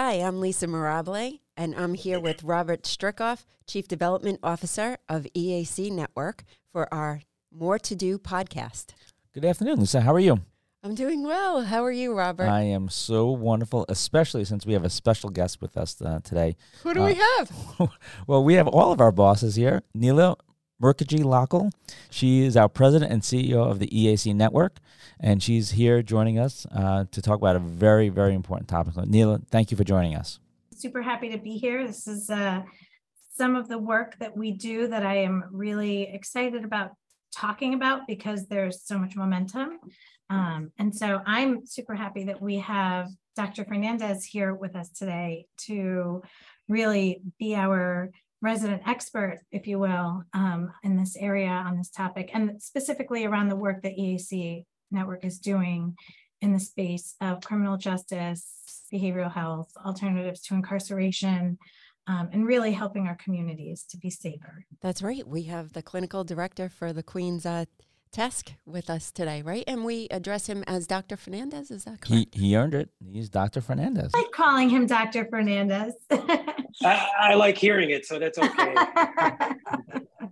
Hi, I'm Lisa Mirabile, and I'm here with Robert Stricoff, Chief Development Officer of EAC Network, for our More to Do podcast. Good afternoon, Lisa. How are you? I'm doing well. How are you, Robert? I am so wonderful, especially since we have a special guest with us uh, today. Who do uh, we have? well, we have all of our bosses here. Neela Mukherjee Lockel. She is our president and CEO of the EAC Network, and she's here joining us uh, to talk about a very, very important topic. Neela, thank you for joining us. Super happy to be here. This is uh, some of the work that we do that I am really excited about talking about because there's so much momentum. Um, and so I'm super happy that we have Dr. Fernandez here with us today to really be our resident expert, if you will, um, in this area on this topic, and specifically around the work that EAC Network is doing in the space of criminal justice, behavioral health, alternatives to incarceration, um, and really helping our communities to be safer. That's right. We have the clinical director for the Queen's uh, TASC with us today, right? And we address him as Dr. Fernandez. Is that correct? He, he earned it. He's Dr. Fernandez. I like calling him Dr. Fernandez. I, I, like hearing it, so that's okay.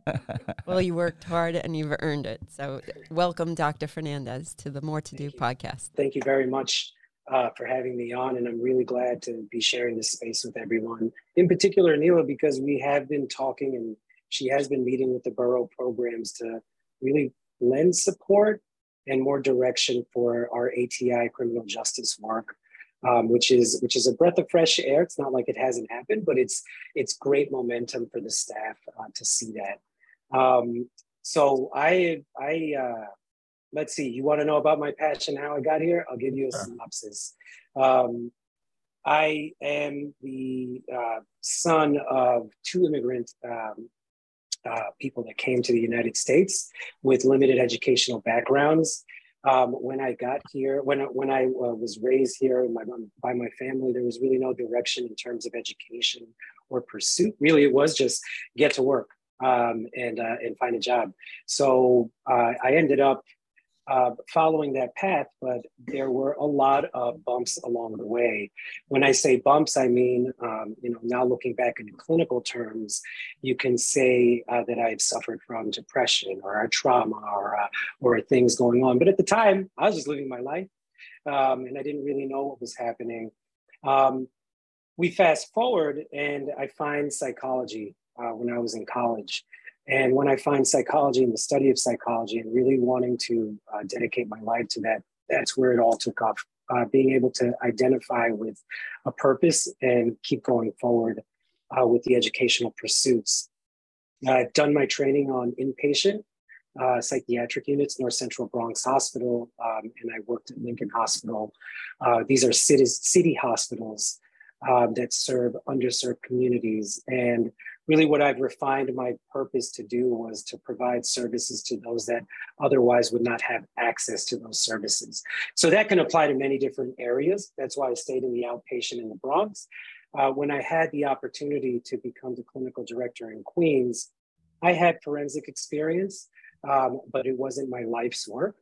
well, you worked hard and you've earned it. So, welcome, Dr. Fernandez, to the More to Do podcast. Thank you very much uh, for having me on, and I'm really glad to be sharing this space with everyone. In particular, Neela, because we have been talking and she has been meeting with the borough programs to really lend support and more direction for our ATI criminal justice work, um, which is which is a breath of fresh air. It's not like it hasn't happened, but it's it's great momentum for the staff uh, to see that. Um, so I I uh, let's see. You want to know about my passion, how I got here? I'll give you a synopsis. Um, I am the uh, son of two immigrant um, uh, people that came to the United States with limited educational backgrounds. Um, when I got here, when when I uh, was raised here my, by my family, there was really no direction in terms of education or pursuit. Really, it was just get to work um, and uh, and find a job. So uh, I ended up uh, following that path, but there were a lot of bumps along the way. When I say bumps, I mean, um, you know, now looking back in clinical terms, you can say uh, that I've suffered from depression or a trauma or, uh, or things going on. But at the time, I was just living my life um, and I didn't really know what was happening. Um, we fast forward and I find psychology uh, when I was in college. And when I find psychology and the study of psychology and really wanting to uh, dedicate my life to that, that's where it all took off. Uh, being able to identify with a purpose and keep going forward uh, with the educational pursuits. I've done my training on inpatient uh, psychiatric units, North Central Bronx Hospital, um, and I worked at Lincoln Hospital. Uh, these are city, city hospitals um, that serve underserved communities. And really what I've refined my purpose to do was to provide services to those that otherwise would not have access to those services. So that can apply to many different areas. That's why I stayed in the outpatient in the Bronx. Uh, when I had the opportunity to become the clinical director in Queens, I had forensic experience, um, but it wasn't my life's work.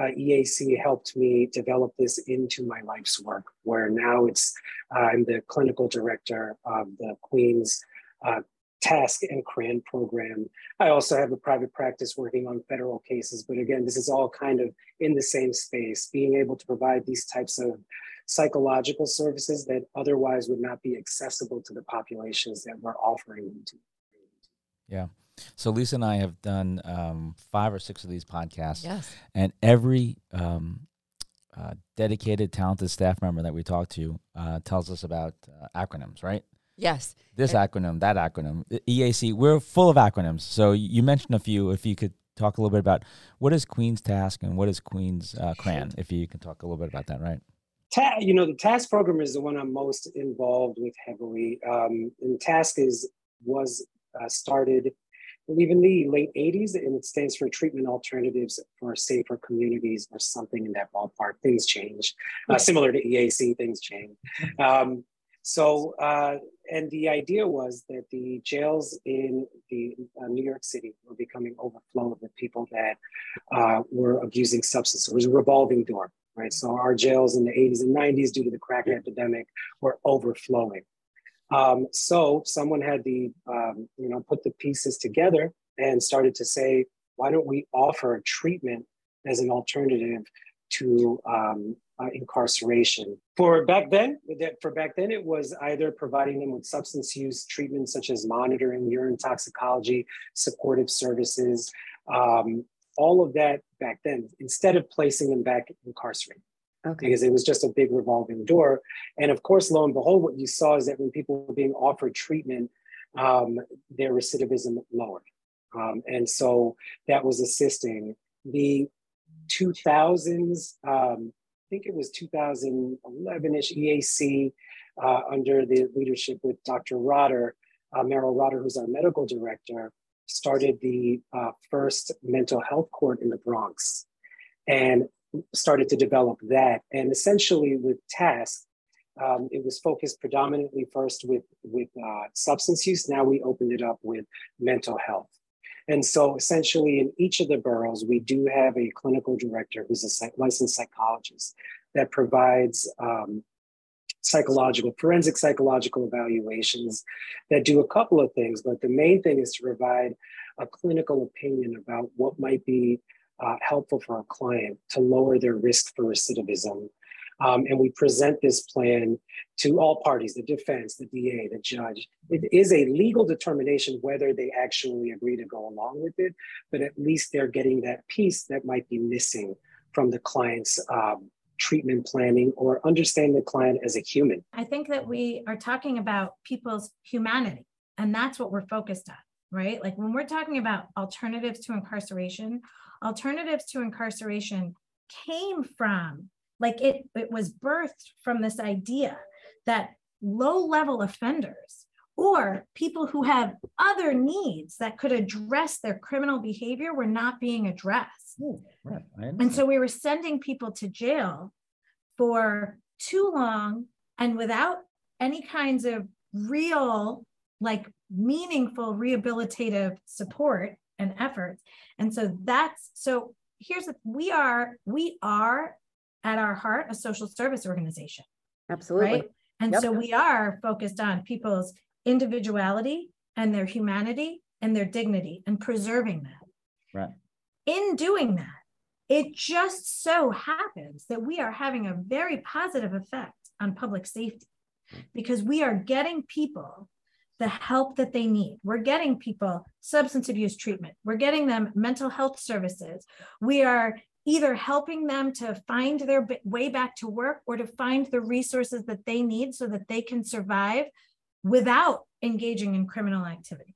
Uh, EAC helped me develop this into my life's work, where now it's uh, I'm the clinical director of the Queens uh, TASC and CRAN program. I also have a private practice working on federal cases, but again, this is all kind of in the same space, being able to provide these types of psychological services that otherwise would not be accessible to the populations that we're offering them to. Yeah. So Lisa and I have done um, five or six of these podcasts. Yes. And every um, uh, dedicated, talented staff member that we talk to uh, tells us about uh, acronyms, right? Yes. This and acronym, that acronym, EAC. We're full of acronyms. So you mentioned a few. If you could talk a little bit about what is Queen's TASC and what is Queen's uh, CRAN, if you can talk a little bit about that, right? Ta- you know, the TASC program is the one I'm most involved with heavily. Um, and TASC is was uh, started, I believe, in the late 80s, and it stands for Treatment Alternatives for Safer Communities or something in that ballpark. Things change. Uh, similar to EAC, things change. Um, so, uh, and the idea was that the jails in the uh, New York City were becoming overflowed with people that uh, were abusing substances. It was a revolving door. right? So our jails in the 80s and 90s, due to the crack epidemic, were overflowing. Um, so someone had the, um, you know, put the pieces together and started to say, why don't we offer treatment as an alternative to um, uh, incarceration? For back then, for back then, it was either providing them with substance use treatment such as monitoring, urine toxicology, supportive services, um, all of that back then, instead of placing them back incarcerated. Okay. Because it was just a big revolving door. And of course, lo and behold, what you saw is that when people were being offered treatment, um, their recidivism lowered. Um, and so that was assisting. The 2000s, um, I think it was 2011 ish EAC uh, under the leadership with Dr. Rotter, uh, Meryl Rotter, who's our medical director, started the uh, first mental health court in the Bronx and started to develop that. And essentially, with TASC, um, it was focused predominantly first with, with uh, substance use. Now we opened it up with mental health. And so essentially in each of the boroughs, we do have a clinical director who's a psych- licensed psychologist that provides um, psychological, forensic psychological evaluations that do a couple of things. But the main thing is to provide a clinical opinion about what might be uh, helpful for a client to lower their risk for recidivism um, and we present this plan to all parties the defense, the DA, the judge. It is a legal determination whether they actually agree to go along with it, but at least they're getting that piece that might be missing from the client's um, treatment planning or understand the client as a human. I think that we are talking about people's humanity, and that's what we're focused on, right? Like when we're talking about alternatives to incarceration, alternatives to incarceration came from like it, it was birthed from this idea that low level offenders or people who have other needs that could address their criminal behavior were not being addressed. Ooh, right. And so we were sending people to jail for too long and without any kinds of real, like meaningful rehabilitative support and efforts. And so that's so here's the we are we are at our heart a social service organization. Absolutely. Right? And yep. so we are focused on people's individuality and their humanity and their dignity and preserving that. Right. In doing that, it just so happens that we are having a very positive effect on public safety because we are getting people the help that they need. We're getting people substance abuse treatment. We're getting them mental health services. We are either helping them to find their way back to work or to find the resources that they need so that they can survive without engaging in criminal activity.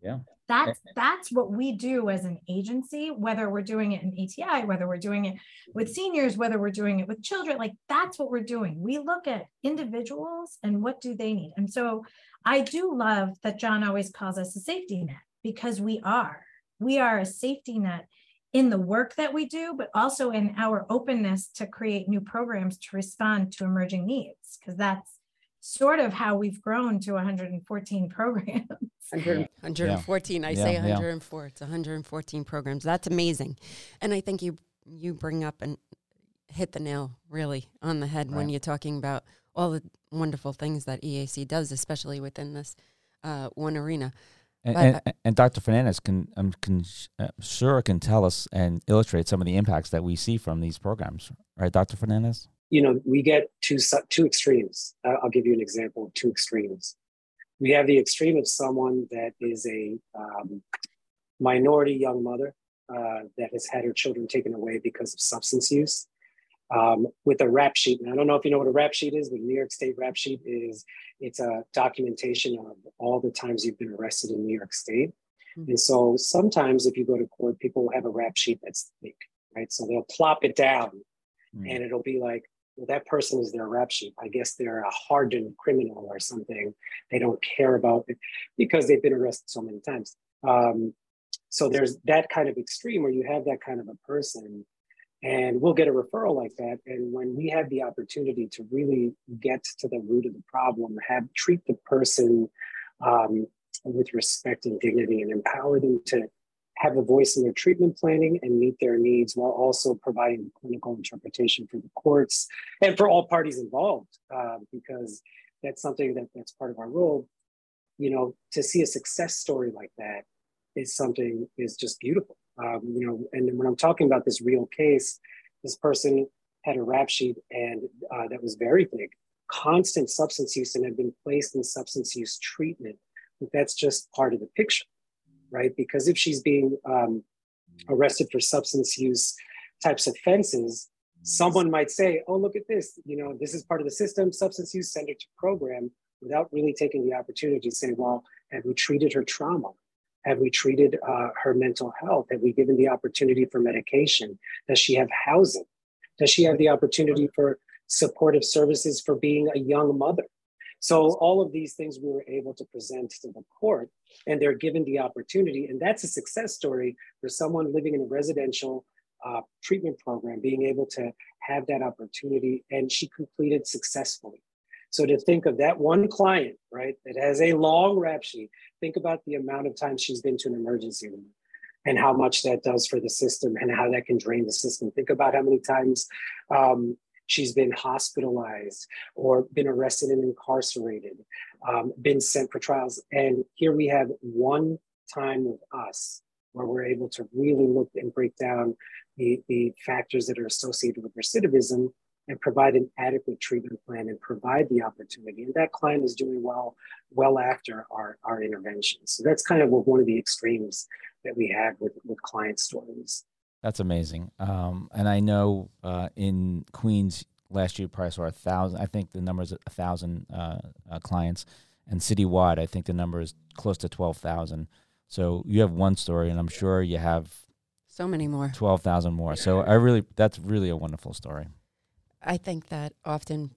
Yeah. That's that's what we do as an agency, whether we're doing it in ATI, whether we're doing it with seniors, whether we're doing it with children, like that's what we're doing. We look at individuals and what do they need. And so I do love that John always calls us a safety net because we are. We are a safety net in the work that we do, but also in our openness to create new programs to respond to emerging needs, because that's sort of how we've grown to 114 programs. 100, 114. Yeah. I yeah, say 104. Yeah. It's 114 programs. That's amazing. And I think you you bring up and hit the nail really on the head right. when you're talking about all the wonderful things that EAC does, especially within this uh, one arena. And, and, and, Dr. Fernandez can, um, can uh, sure can tell us and illustrate some of the impacts that we see from these programs, right, Dr. Fernandez? You know, we get two two extremes. Uh, I'll give you an example of two extremes. We have the extreme of someone that is a um, minority young mother uh, that has had her children taken away because of substance use, um, with a rap sheet. And I don't know if you know what a rap sheet is, but New York State rap sheet is it's a documentation of all the times you've been arrested in New York State. Mm-hmm. And so sometimes if you go to court, people will have a rap sheet that's thick, right? So they'll plop it down mm-hmm. and it'll be like, well, that person is their rap sheet. I guess they're a hardened criminal or something. They don't care about it because they've been arrested so many times. Um, so there's that kind of extreme where you have that kind of a person and we'll get a referral like that. And when we have the opportunity to really get to the root of the problem, have treat the person um, with respect and dignity and empower them to have a voice in their treatment planning and meet their needs while also providing clinical interpretation for the courts and for all parties involved, uh, because that's something that that's part of our role. You know, to see a success story like that is something is just beautiful. Um, you know, and when I'm talking about this real case, this person had a rap sheet and uh, that was very big, constant substance use and had been placed in substance use treatment. But that's just part of the picture, right? Because if she's being um, arrested for substance use types of offenses, someone might say, oh, look at this, you know, this is part of the system, substance use center to program, without really taking the opportunity to say, well, have we treated her trauma? Have we treated uh, her mental health? Have we given the opportunity for medication? Does she have housing? Does she have the opportunity for supportive services for being a young mother? So all of these things we were able to present to the court and they're given the opportunity. And that's a success story for someone living in a residential uh, treatment program, being able to have that opportunity and she completed successfully. So to think of that one client, right, that has a long rap sheet, think about the amount of times she's been to an emergency room and how much that does for the system and how that can drain the system. Think about how many times um, she's been hospitalized or been arrested and incarcerated, um, been sent for trials. And here we have one time with us where we're able to really look and break down the, the factors that are associated with recidivism and provide an adequate treatment plan and provide the opportunity. And that client is doing well, well after our, our intervention. So that's kind of one of the extremes that we have with, with client stories. That's amazing. Um, and I know uh, in Queens last year, probably saw a thousand. I think the number is a thousand uh, uh, clients, and citywide, I think the number is close to twelve thousand. So you have one story, and I'm sure you have so many more, twelve thousand more. So I really, that's really a wonderful story. I think that often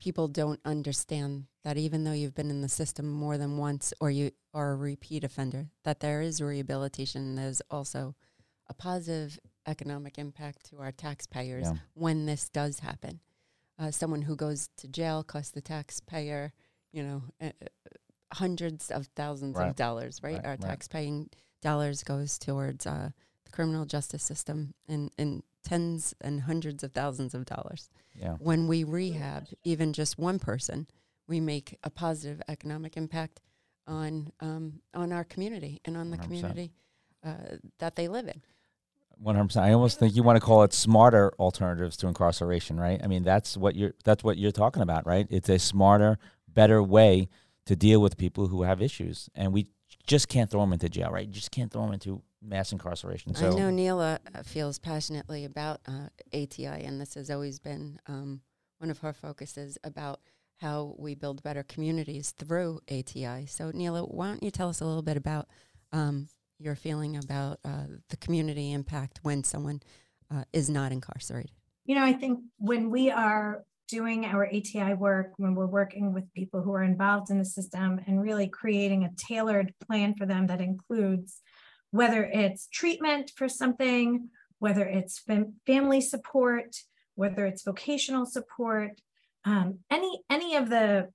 people don't understand that even though you've been in the system more than once or you are a repeat offender, that there is rehabilitation. And there's also a positive economic impact to our taxpayers yeah. when this does happen. Uh, someone who goes to jail costs the taxpayer, you know, uh, hundreds of thousands right. of dollars, right? right our right. tax-paying dollars goes towards uh, the criminal justice system in, in tens and hundreds of thousands of dollars. Yeah. When we rehab even just one person, we make a positive economic impact on um, on our community and on the 100%. community uh, that they live in. One hundred percent. I almost think you want to call it smarter alternatives to incarceration, right? I mean, that's what you're that's what you're talking about, right? It's a smarter, better way to deal with people who have issues, and we just can't throw them into jail, right? You just can't throw them into mass incarceration. So I know Neela uh, feels passionately about uh, ATI, and this has always been um, one of her focuses about how we build better communities through ATI. So Neela, why don't you tell us a little bit about um, your feeling about uh, the community impact when someone uh, is not incarcerated? You know, I think when we are doing our ATI work, when we're working with people who are involved in the system and really creating a tailored plan for them that includes whether it's treatment for something, whether it's fam- family support, whether it's vocational support, um, any any of the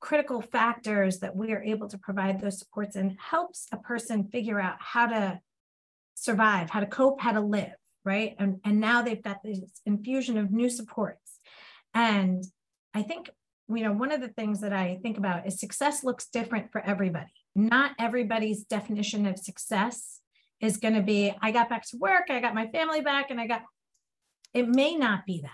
critical factors that we are able to provide those supports and helps a person figure out how to survive, how to cope, how to live, right? And and now they've got this infusion of new supports. And I think you know one of the things that I think about is success looks different for everybody not everybody's definition of success is going to be I got back to work, I got my family back, and I got it may not be that.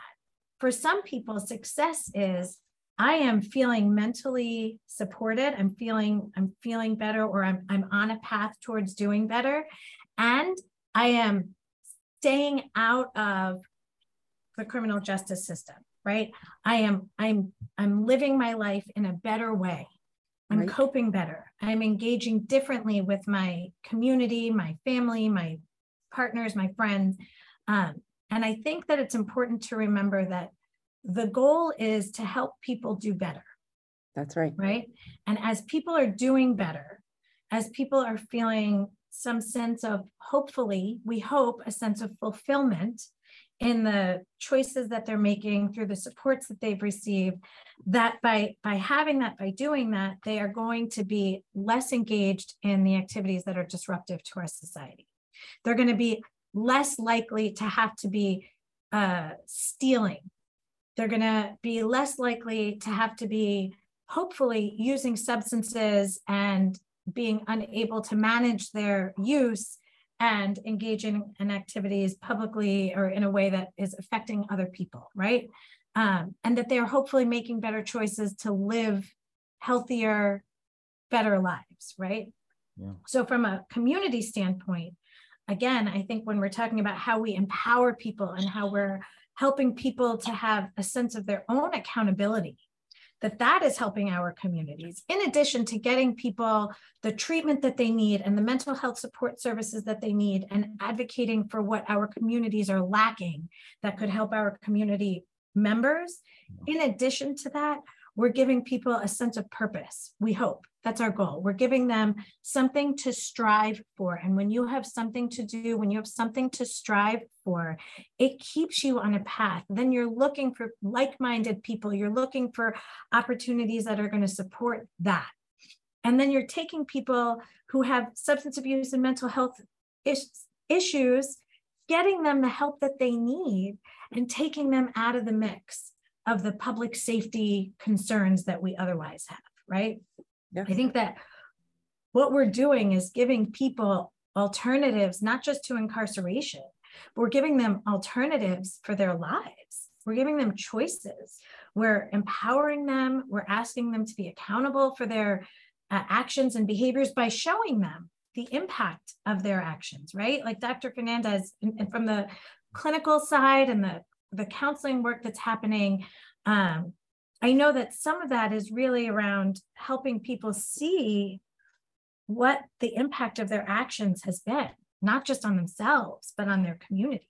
For some people, success is I am feeling mentally supported, I'm feeling I'm feeling better, or I'm I'm on a path towards doing better. And I am staying out of the criminal justice system, right? I am I'm I'm living my life in a better way. I'm right. coping better. I'm engaging differently with my community, my family, my partners, my friends. Um, and I think that it's important to remember that the goal is to help people do better. That's right. Right. And as people are doing better, as people are feeling some sense of hopefully, we hope a sense of fulfillment in the choices that they're making through the supports that they've received that by by having that by doing that they are going to be less engaged in the activities that are disruptive to our society. They're going to be less likely to have to be uh, stealing. They're going to be less likely to have to be hopefully using substances and being unable to manage their use and engaging in activities publicly or in a way that is affecting other people, right? Um, and that they are hopefully making better choices to live healthier, better lives, right? Yeah. So, from a community standpoint, again, I think when we're talking about how we empower people and how we're helping people to have a sense of their own accountability that that is helping our communities. In addition to getting people the treatment that they need and the mental health support services that they need and advocating for what our communities are lacking that could help our community members in addition to that we're giving people a sense of purpose we hope that's our goal. We're giving them something to strive for. And when you have something to do, when you have something to strive for, it keeps you on a path. Then you're looking for like minded people, you're looking for opportunities that are going to support that. And then you're taking people who have substance abuse and mental health is- issues, getting them the help that they need, and taking them out of the mix of the public safety concerns that we otherwise have, right? Yeah. I think that what we're doing is giving people alternatives, not just to incarceration, we're giving them alternatives for their lives. We're giving them choices. We're empowering them. We're asking them to be accountable for their uh, actions and behaviors by showing them the impact of their actions, right? Like Dr. Fernandez, and, and from the clinical side and the, the counseling work that's happening, um, I know that some of that is really around helping people see what the impact of their actions has been, not just on themselves, but on their community.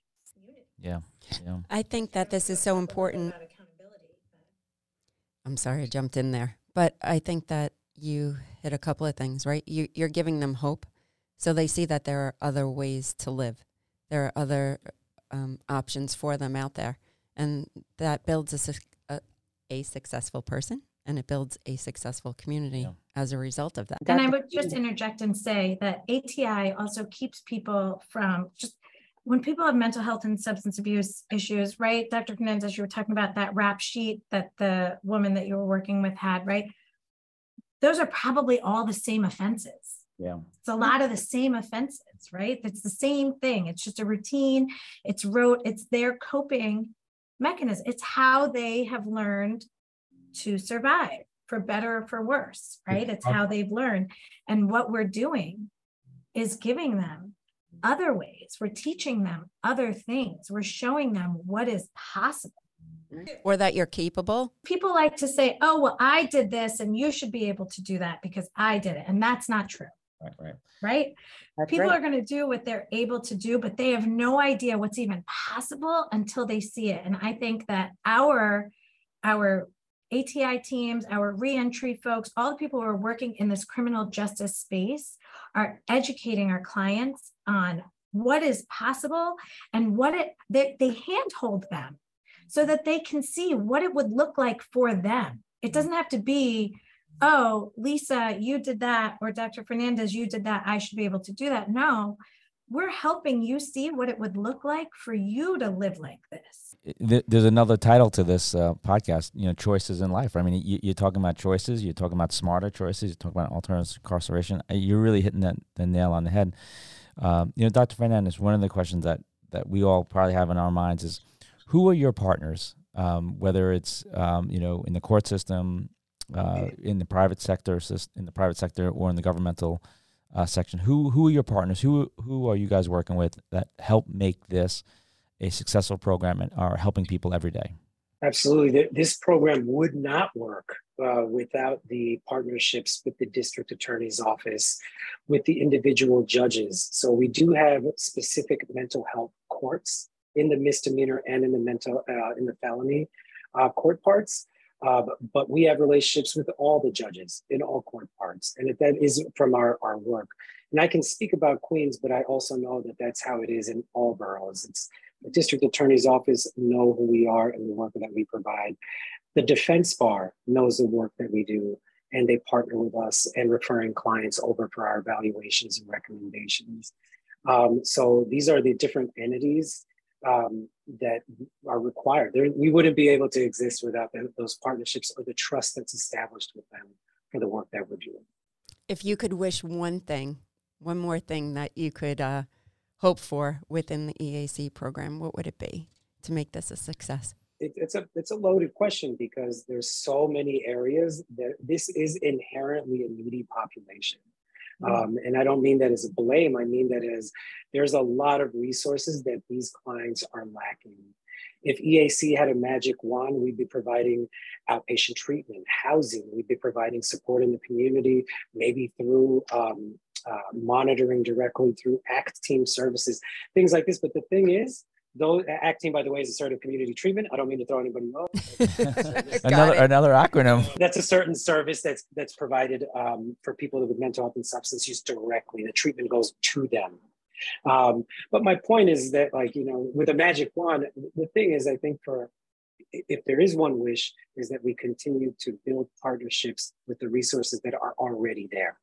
Yeah. yeah. I think that this is so important. I'm sorry I jumped in there, but I think that you hit a couple of things, right? You, you're giving them hope. So they see that there are other ways to live, there are other um, options for them out there. And that builds a, a successful person and it builds a successful community yeah. as a result of that. And I would just interject and say that ATI also keeps people from just when people have mental health and substance abuse issues, right? Dr. Fernandez, you were talking about that rap sheet that the woman that you were working with had, right? Those are probably all the same offenses. Yeah. It's a lot of the same offenses, right? It's the same thing. It's just a routine. It's rote, it's their coping mechanism. It's how they have learned to survive for better or for worse, right? It's how they've learned. And what we're doing is giving them other ways. We're teaching them other things. We're showing them what is possible. Or that you're capable. People like to say, oh, well, I did this and you should be able to do that because I did it. And that's not true. Right, right. Right? That's People right. are going to do what they're able to do, but they have no idea what's even possible until they see it. And I think that our our ATI teams, our reentry folks, all the people who are working in this criminal justice space are educating our clients on what is possible and what it they, they handhold them so that they can see what it would look like for them. It doesn't have to be oh, Lisa, you did that, or Dr. Fernandez, you did that. I should be able to do that. No, we're helping you see what it would look like for you to live like this. There's another title to this uh, podcast, you know, choices in life. I mean, you, are talking about choices, you're talking about smarter choices, you're talking about alternative incarceration. Uh, you're really hitting that, the nail on the head. Um, you know, Dr. Fernandez, one of the questions that, that we all probably have in our minds is who are your partners? Um, whether it's, um, you know, in the court system, uh, in the private sector, in the private sector, or in the governmental uh, section? Who who are your partners? Who who are you guys working with that help make this a successful program and are helping people every day? Absolutely, this program would not work uh, without the partnerships with the district attorney's office, with the individual judges. So we do have specific mental health courts in the misdemeanor and in the mental uh, in the felony uh, court parts. Uh, but we have relationships with all the judges in all court parts, and that is from our, our work. And I can speak about Queens, but I also know that that's how it is in all boroughs. It's The district attorney's office know who we are and the work that we provide. The defense bar knows the work that we do and they partner with us and referring clients over for our evaluations and recommendations. Um, so these are the different entities um, that are required. There, we wouldn't be able to exist without those partnerships or the trust that's established with them for the work that we're doing. If you could wish one thing, one more thing that you could uh, hope for within the EAC program, what would it be to make this a success? It, it's a it's a loaded question because there's so many areas that this is inherently a needy population. Um, and I don't mean that as a blame. I mean that as there's a lot of resources that these clients are lacking. If EAC had a magic wand, we'd be providing outpatient treatment, housing, we'd be providing support in the community, maybe through um, uh, monitoring directly through ACT team services, things like this. But the thing is, though acting by the way is a sort of community treatment. I don't mean to throw anybody off. Another another acronym. That's a certain service that's that's provided um, for people with mental health and substance use directly. The treatment goes to them. Um, but my point is that like you know with a magic wand the thing is i think for if there is one wish is that we continue to build partnerships with the resources that are already there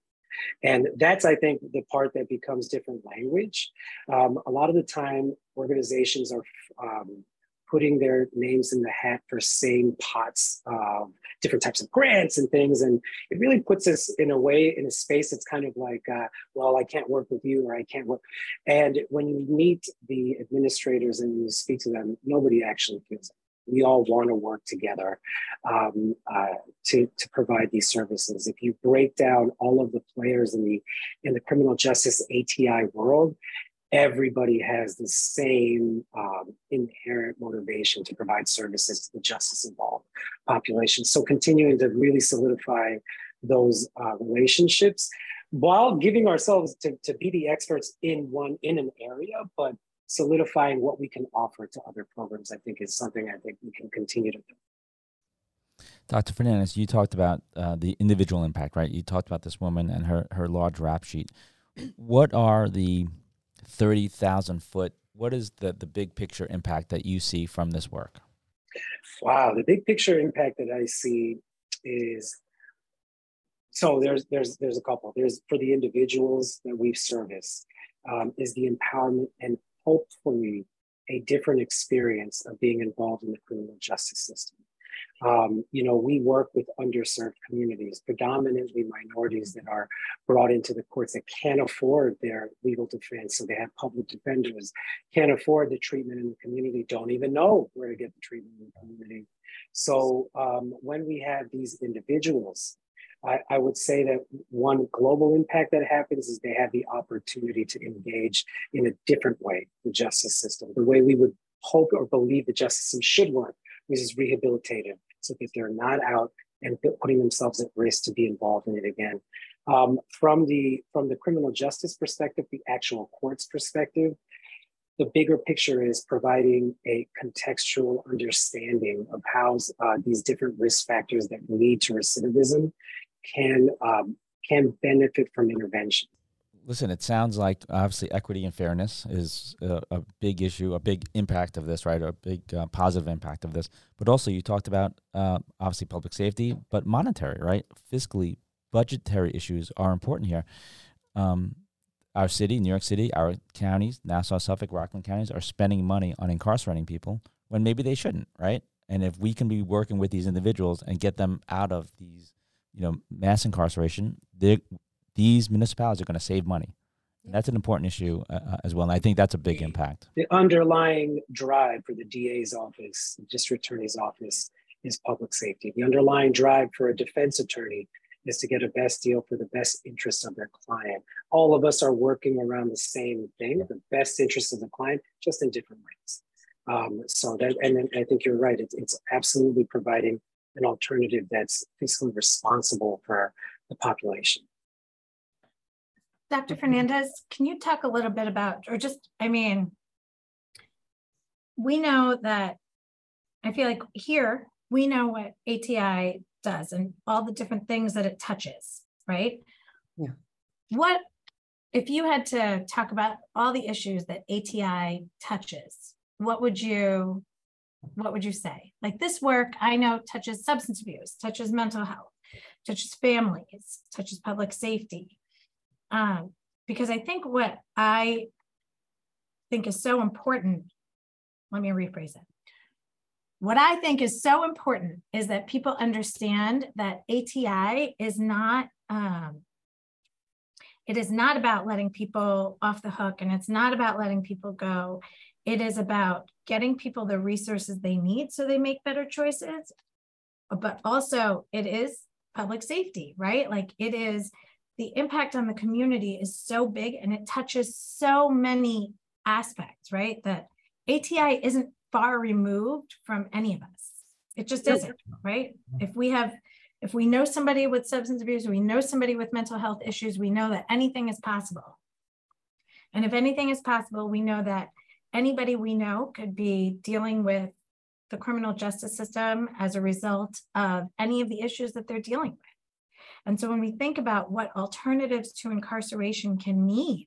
and that's, I think, the part that becomes different language. Um, a lot of the time, organizations are um, putting their names in the hat for same pots of different types of grants and things. And it really puts us in a way, in a space that's kind of like, uh, well, I can't work with you or I can't work. And when you meet the administrators and you speak to them, nobody actually feels we all want to work together um, uh, to, to provide these services. If you break down all of the players in the in the criminal justice ATI world, everybody has the same um, inherent motivation to provide services to the justice involved population. So continuing to really solidify those uh, relationships while giving ourselves to, to be the experts in one in an area, but solidifying what we can offer to other programs, I think is something I think we can continue to do. Dr. Fernandez, you talked about uh, the individual impact, right? You talked about this woman and her, her large rap sheet. What are the 30,000 foot, what is the, the big picture impact that you see from this work? Wow, the big picture impact that I see is so there's there's there's a couple. There's for the individuals that we service um, is the empowerment and hopefully a different experience of being involved in the criminal justice system. Um, you know, we work with underserved communities, predominantly minorities that are brought into the courts that can't afford their legal defense. So they have public defenders, can't afford the treatment in the community, don't even know where to get the treatment in the community. So um, when we have these individuals I, I, would say that one global impact that happens is they have the opportunity to engage in a different way the justice system, the way we would hope or believe the justice system should work, which is rehabilitative, so that they're not out and putting themselves at risk to be involved in it again. Um, from the from the criminal justice perspective, the actual court's perspective, the bigger picture is providing a contextual understanding of how uh, these different risk factors that lead to recidivism can um, can benefit from intervention. Listen, it sounds like obviously equity and fairness is a, a big issue, a big impact of this, right? A big uh, positive impact of this. But also, you talked about uh, obviously public safety, but monetary, right? Fiscally, budgetary issues are important here. Um, our city, New York City, our counties, Nassau, Suffolk, Rockland counties are spending money on incarcerating people when maybe they shouldn't, right? And if we can be working with these individuals and get them out of these you know, mass incarceration, these municipalities are going to save money. And that's an important issue uh, uh, as well. And I think that's a big impact. The underlying drive for the DA's office, the district attorney's office, is public safety. The underlying drive for a defense attorney is to get a best deal for the best interest of their client. All of us are working around the same thing, the best interest of the client, just in different ways. Um, so that, and I think you're right. It's, it's absolutely providing an alternative that's fiscally responsible for the population. Dr. Fernandez, can you talk a little bit about, or just, I mean, we know that, I feel like here, we know what ATI does and all the different things that it touches, right? Yeah. What, if you had to talk about all the issues that ATI touches, what would you what would you say? Like this work I know touches substance abuse, touches mental health, touches families, touches public safety. Um, because I think what I think is so important, let me rephrase it. What I think is so important is that people understand that ATI is not um, it is not about letting people off the hook and it's not about letting people go. It is about getting people the resources they need so they make better choices. But also, it is public safety, right? Like it is the impact on the community is so big and it touches so many aspects, right? That ATI isn't far removed from any of us. It just isn't, right? Mm-hmm. If we have if we know somebody with substance abuse, we know somebody with mental health issues, we know that anything is possible. And if anything is possible, we know that anybody we know could be dealing with the criminal justice system as a result of any of the issues that they're dealing with. And so when we think about what alternatives to incarceration can mean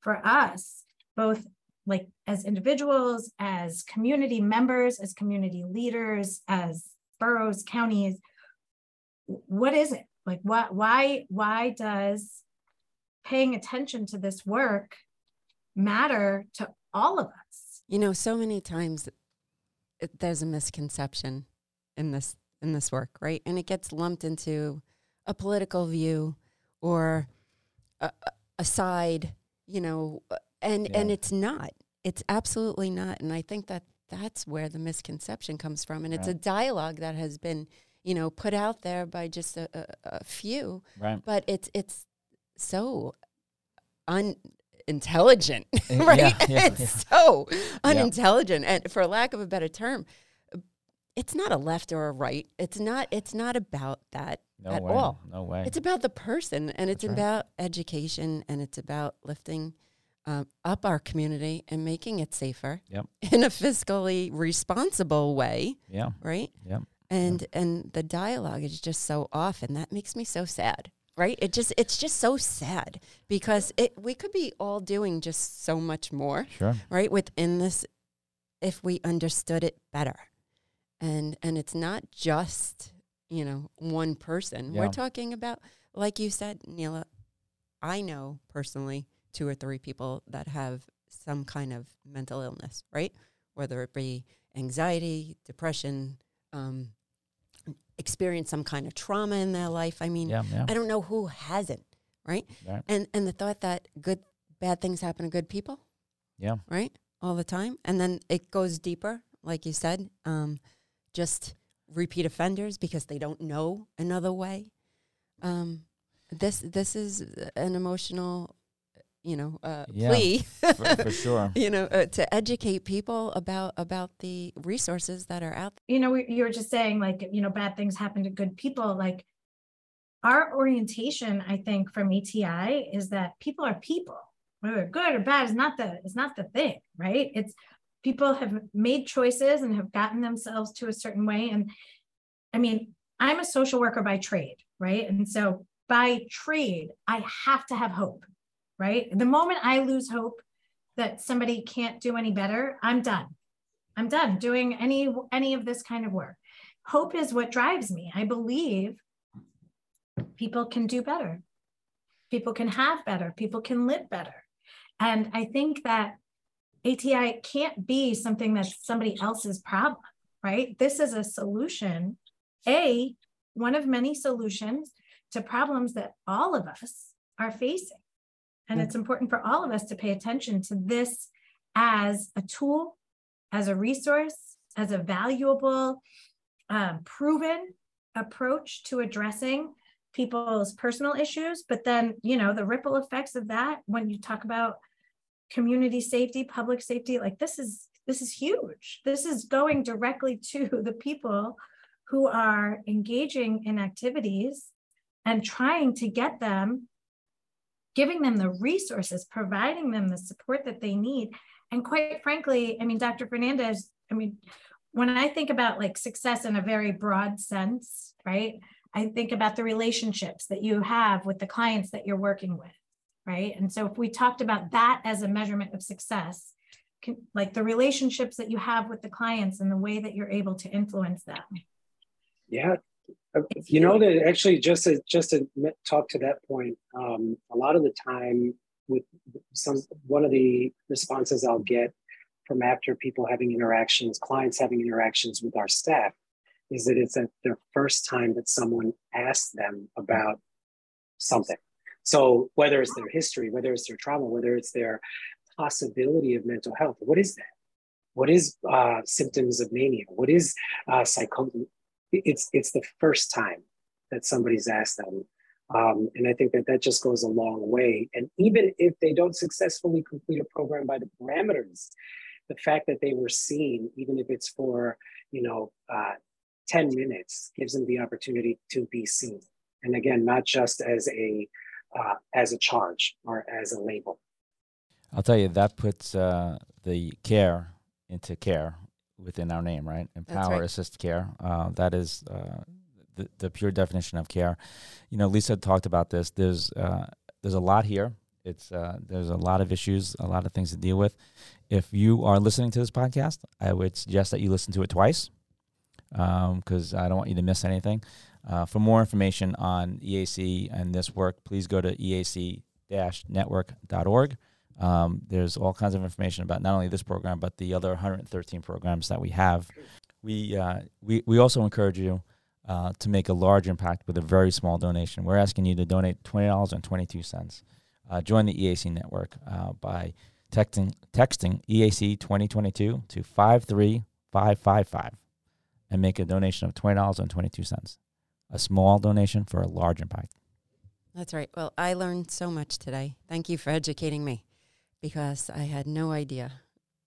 for us, both like as individuals, as community members, as community leaders, as boroughs, counties, what is it like what why why does paying attention to this work matter to all of us you know so many times it, there's a misconception in this in this work right and it gets lumped into a political view or a, a side you know and yeah. and it's not it's absolutely not and i think that that's where the misconception comes from and it's right. a dialogue that has been you know, put out there by just a, a, a few. Right. But it's it's so unintelligent, right? Yeah, yeah, it's yeah. so unintelligent, and for lack of a better term, it's not a left or a right. It's not. It's not about that no at way. all. No way. It's about the person, and it's about education, and it's about lifting. Um, up our community and making it safer yep. in a fiscally responsible way. Yeah. Right. Yep and yeah. and the dialogue is just so off and that makes me so sad right? It just it's just so sad because it we could be all doing just so much more sure. right within this if we understood it better. And and it's not just you know one person. Yeah. we're talking about like you said Neela I know personally two or three people that have some kind of mental illness right? Whether it be anxiety depression um, experienced some kind of trauma in their life. I mean, yeah, yeah. I don't know who hasn't, right? right? And and the thought that good bad things happen to good people. Yeah. Right? All the time. And then it goes deeper, like you said. Um, just repeat offenders because they don't know another way. Um, this this is an emotional you know, uh, yeah, plea for, for, sure. you know, uh, to educate people about about the resources that are out there. You know, we, you were just saying like, you know, bad things happen to good people. Like our orientation, I think, from ATI is that people are people. Whether good or bad is not the is not the thing, right? It's people have made choices and have gotten themselves to a certain way. And I mean, I'm a social worker by trade, right? And so by trade, I have to have hope right? The moment I lose hope that somebody can't do any better, I'm done. I'm done doing any any of this kind of work. Hope is what drives me. I believe people can do better. People can have better. People can live better. And I think that ATI can't be something that's somebody else's problem, right? This is a solution, a one of many solutions to problems that all of us are facing. And it's important for all of us to pay attention to this as a tool, as a resource, as a valuable, um, proven approach to addressing people's personal issues. But then, you know, the ripple effects of that when you talk about community safety, public safety, like this is this is huge. This is going directly to the people who are engaging in activities and trying to get them giving them the resources, providing them the support that they need. And quite frankly, I mean, Dr. Fernandez, I mean, when I think about like success in a very broad sense, right? I think about the relationships that you have with the clients that you're working with, right? And so if we talked about that as a measurement of success, like the relationships that you have with the clients and the way that you're able to influence them. Yeah, you know that actually just to just to talk to that point, um, a lot of the time with some one of the responses I'll get from after people having interactions, clients having interactions with our staff, is that it's their first time that someone asks them about something. So whether it's their history, whether it's their trauma, whether it's their possibility of mental health, what is that? What is uh, symptoms of mania? What is uh, psychosis? It's it's the first time that somebody's asked them, um, and I think that that just goes a long way. And even if they don't successfully complete a program by the parameters, the fact that they were seen, even if it's for you know uh, ten minutes, gives them the opportunity to be seen. And again, not just as a uh, as a charge or as a label. I'll tell you that puts uh, the care into care within our name, right? Empower, right. assist, care. Uh, that is uh, the, the pure definition of care. You know, Lisa talked about this. There's uh, there's a lot here. It's uh, there's a lot of issues, a lot of things to deal with. If you are listening to this podcast, I would suggest that you listen to it twice because um, I don't want you to miss anything. Uh, for more information on EAC and this work, please go to eac-network.org. Um, there's all kinds of information about not only this program but the other 113 programs that we have. We uh, we we also encourage you uh, to make a large impact with a very small donation. We're asking you to donate twenty dollars and twenty two cents. Uh, join the EAC network uh, by texting texting EAC 2022 to 53555 and make a donation of twenty dollars and twenty two cents. A small donation for a large impact. That's right. Well, I learned so much today. Thank you for educating me because I had no idea.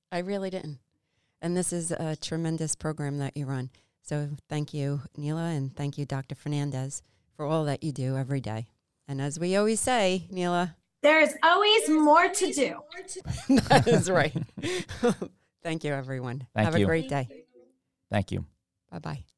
I really didn't. And this is a tremendous program that you run. So thank you, Neela, and thank you, Dr. Fernandez, for all that you do every day. And as we always say, Neela, there's always There's more always to do. More to that is right. thank you, everyone. Thank Have you. a great day. Thank you. Bye bye.